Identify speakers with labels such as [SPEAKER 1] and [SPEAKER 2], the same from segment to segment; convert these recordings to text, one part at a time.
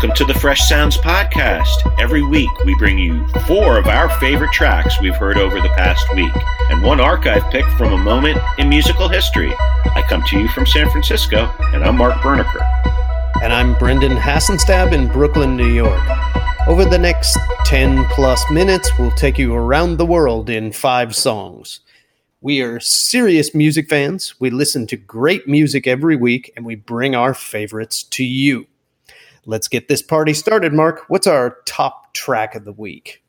[SPEAKER 1] Welcome to the Fresh Sounds Podcast. Every week we bring you four of our favorite tracks we've heard over the past week and one archive pick from a moment in musical history. I come to you from San Francisco, and I'm Mark Berniker.
[SPEAKER 2] And I'm Brendan Hassenstab in Brooklyn, New York. Over the next 10 plus minutes, we'll take you around the world in five songs. We are serious music fans. We listen to great music every week, and we bring our favorites to you. Let's get this party started, Mark. What's our top track of the week?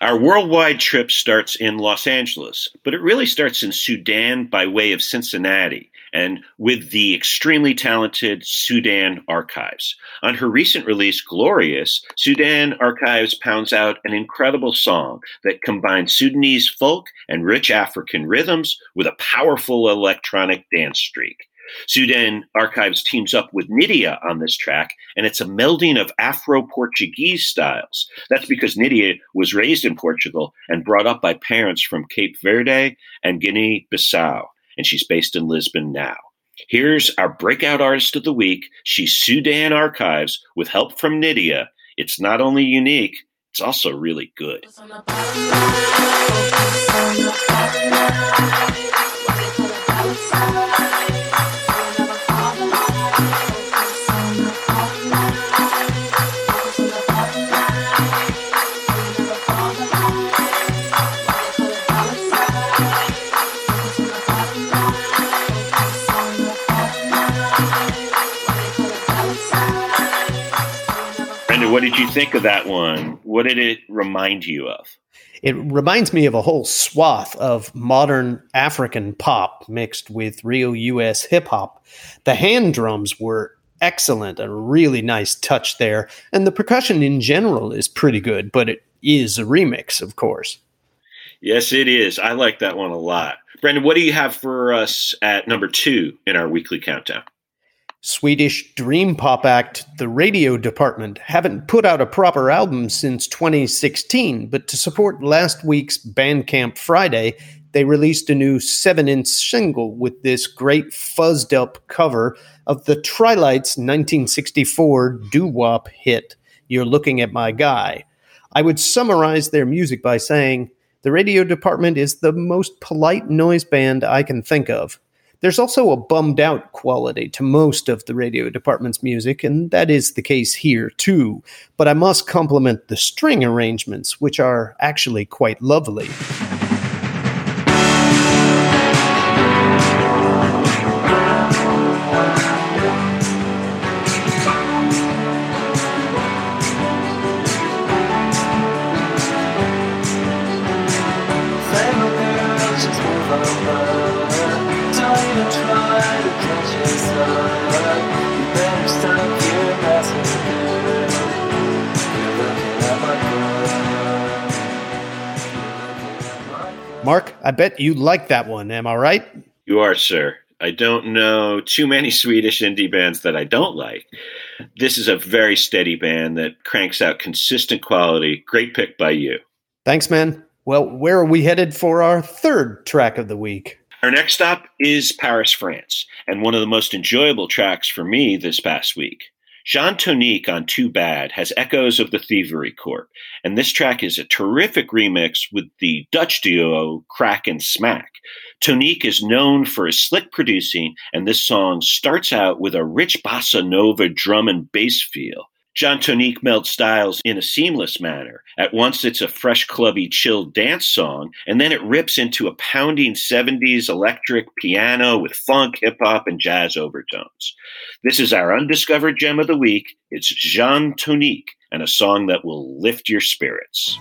[SPEAKER 1] Our worldwide trip starts in Los Angeles, but it really starts in Sudan by way of Cincinnati and with the extremely talented Sudan Archives. On her recent release, Glorious, Sudan Archives pounds out an incredible song that combines Sudanese folk and rich African rhythms with a powerful electronic dance streak. Sudan Archives teams up with Nídia on this track, and it's a melding of Afro Portuguese styles. That's because Nídia was raised in Portugal and brought up by parents from Cape Verde and Guinea Bissau, and she's based in Lisbon now. Here's our breakout artist of the week. She's Sudan Archives with help from Nídia. It's not only unique, it's also really good. what did you think of that one? What did it remind you of?
[SPEAKER 2] It reminds me of a whole swath of modern African pop mixed with real US hip hop. The hand drums were excellent, a really nice touch there, and the percussion in general is pretty good, but it is a remix, of course.
[SPEAKER 1] Yes, it is. I like that one a lot. Brendan, what do you have for us at number two in our weekly countdown?
[SPEAKER 2] Swedish dream pop act The Radio Department haven't put out a proper album since 2016, but to support last week's Bandcamp Friday, they released a new 7 inch single with this great fuzzed up cover of the Tri-Lites 1964 doo wop hit, You're Looking at My Guy. I would summarize their music by saying, The Radio Department is the most polite noise band I can think of. There's also a bummed out quality to most of the radio department's music, and that is the case here too. But I must compliment the string arrangements, which are actually quite lovely. Mark, I bet you like that one. Am I right?
[SPEAKER 1] You are, sir. I don't know too many Swedish indie bands that I don't like. This is a very steady band that cranks out consistent quality. Great pick by you.
[SPEAKER 2] Thanks, man. Well, where are we headed for our third track of the week?
[SPEAKER 1] Our next stop is Paris, France, and one of the most enjoyable tracks for me this past week. Jean Tonique on Too Bad has echoes of the Thievery Corp, and this track is a terrific remix with the Dutch duo Kraak & Smaak. Tonique is known for his slick producing, and this song starts out with a rich bossa nova drum and bass feel. Jean Tonique melds styles in a seamless manner. At once, it's a fresh, clubby, chill dance song, and then it rips into a pounding 70s electric piano with funk, hip hop, and jazz overtones. This is our undiscovered gem of the week. It's Jean Tonique and a song that will lift your spirits.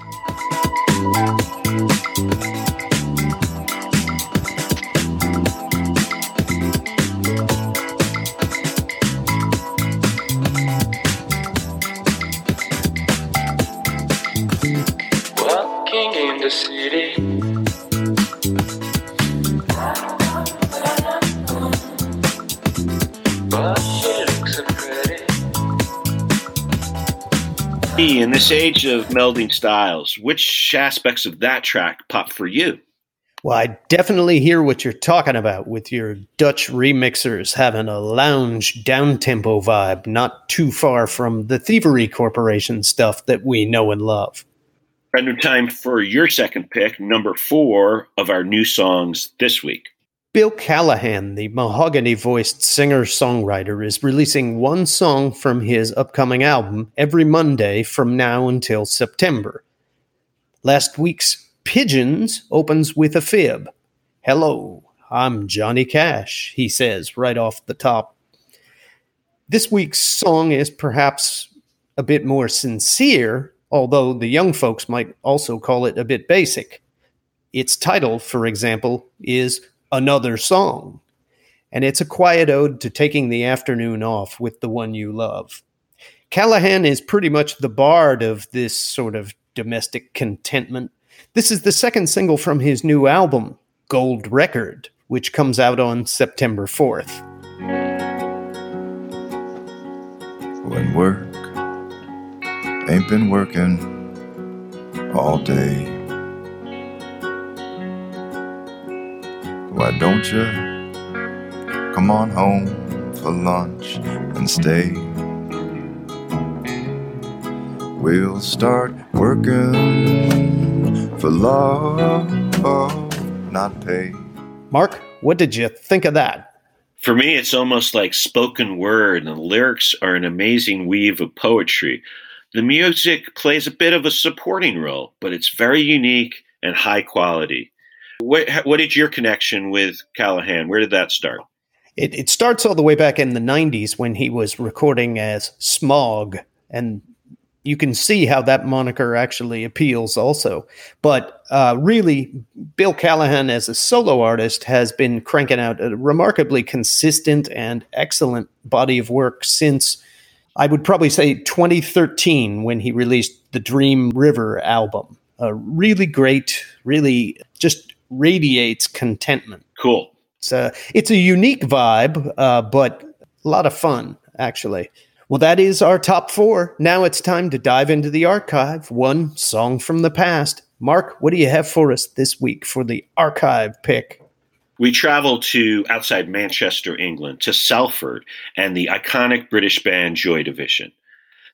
[SPEAKER 1] In this age of melding styles, which aspects of that track pop for you?
[SPEAKER 2] Well, I definitely hear what you're talking about with your Dutch remixers having a lounge downtempo vibe, not too far from the Thievery Corporation stuff that we know and love.
[SPEAKER 1] Brendan time for your second pick, number four of our new songs this week.
[SPEAKER 2] Bill Callahan, the mahogany voiced singer songwriter, is releasing one song from his upcoming album every Monday from now until September. Last week's Pigeons opens with a fib. Hello, I'm Johnny Cash, he says right off the top. This week's song is perhaps a bit more sincere, although the young folks might also call it a bit basic. Its title, for example, is Another Song, and it's a quiet ode to taking the afternoon off with the one you love. Callahan is pretty much the bard of this sort of domestic contentment this is the second single from his new album, Gold Record, which comes out on September 4th.
[SPEAKER 3] When work ain't been working all day, why don't you come on home for lunch and stay? We'll start working for love, not pay.
[SPEAKER 2] Mark, what did you think of that?
[SPEAKER 1] For me, it's almost like spoken word, and the lyrics are an amazing weave of poetry. The music plays a bit of a supporting role, but it's very unique and high quality. What, your connection with Callahan? Where did that start?
[SPEAKER 2] It, it starts all the way back in the 90s when he was recording as Smog. And you can see how that moniker actually appeals also. But uh, really, Bill Callahan as a solo artist has been cranking out a remarkably consistent and excellent body of work since I would probably say 2013 when he released the Dream River album. A really great, really just radiates contentment.
[SPEAKER 1] Cool.
[SPEAKER 2] It's a, it's a unique vibe, uh, but a lot of fun, actually. Well, that is our top four. Now it's time to dive into the archive, one song from the past. Mark, what do you have for us this week for the archive pick?
[SPEAKER 1] We travel to outside Manchester, England, to Salford and the iconic British band Joy Division.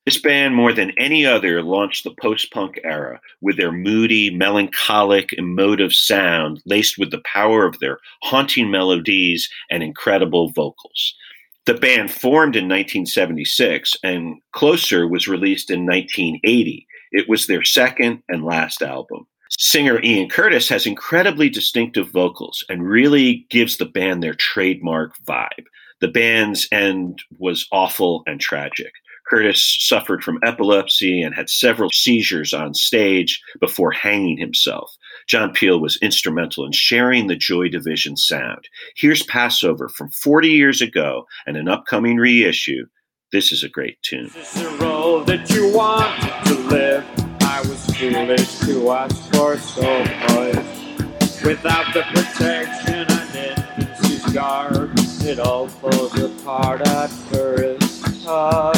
[SPEAKER 1] This band, more than any other, launched the post punk era with their moody, melancholic, emotive sound laced with the power of their haunting melodies and incredible vocals. The band formed in 1976 and Closer was released in 1980. It was their second and last album. Singer Ian Curtis has incredibly distinctive vocals and really gives the band their trademark vibe. The band's end was awful and tragic. Curtis suffered from epilepsy and had several seizures on stage before hanging himself. John Peel was instrumental in sharing the Joy Division sound. Here's Passover from 40 years ago and an upcoming reissue. This is a great tune.
[SPEAKER 4] This is the role that you want to live. I was foolish to ask for so much. Without the protection and infancy's guard, it all falls apart at first touch.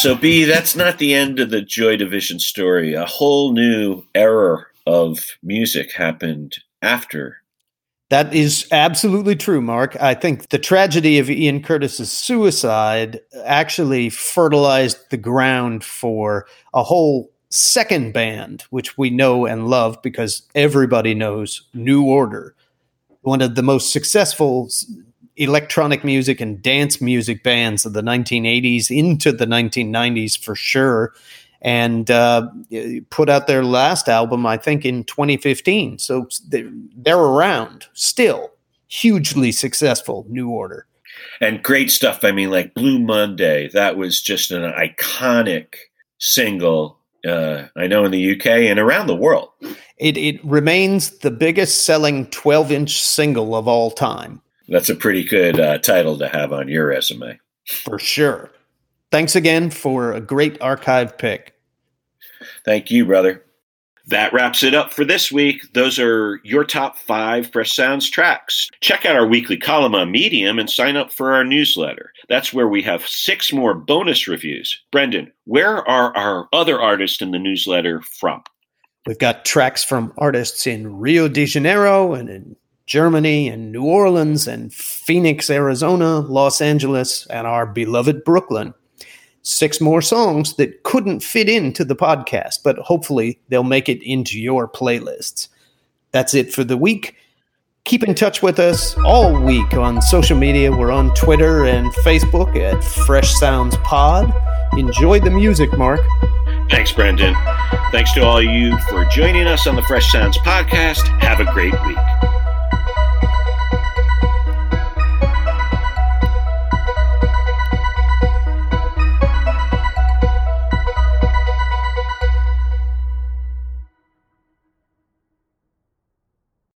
[SPEAKER 1] So, B, that's not the end of the Joy Division story. A whole new era of music happened after.
[SPEAKER 2] That is absolutely true, Mark. I think the tragedy of Ian Curtis's suicide actually fertilized the ground for a whole second band, which we know and love because everybody knows New Order, one of the most successful electronic music and dance music bands of the 1980s into the 1990s for sure and uh, put out their last album i think in 2015 so they're around still hugely successful new order
[SPEAKER 1] and great stuff i mean like blue monday that was just an iconic single uh, I know in the UK and around the world.
[SPEAKER 2] It, it remains the biggest selling 12 inch single of all time.
[SPEAKER 1] That's a pretty good uh, title to have on your resume.
[SPEAKER 2] For sure. Thanks again for a great archive pick.
[SPEAKER 1] Thank you, brother. That wraps it up for this week. Those are your top five Fresh Sounds tracks. Check out our weekly column on Medium and sign up for our newsletter. That's where we have six more bonus reviews. Brendan, where are our other artists in the newsletter from?
[SPEAKER 2] We've got tracks from artists in Rio de Janeiro and in Germany and New Orleans and Phoenix, Arizona, Los Angeles, and our beloved Brooklyn six more songs that couldn't fit into the podcast, but hopefully they'll make it into your playlists. That's it for the week. Keep in touch with us all week on social media. We're on Twitter and Facebook at Fresh Sounds Pod. Enjoy the music, Mark.
[SPEAKER 1] Thanks, Brendan. Thanks to all you for joining us on the Fresh Sounds podcast. Have a great week.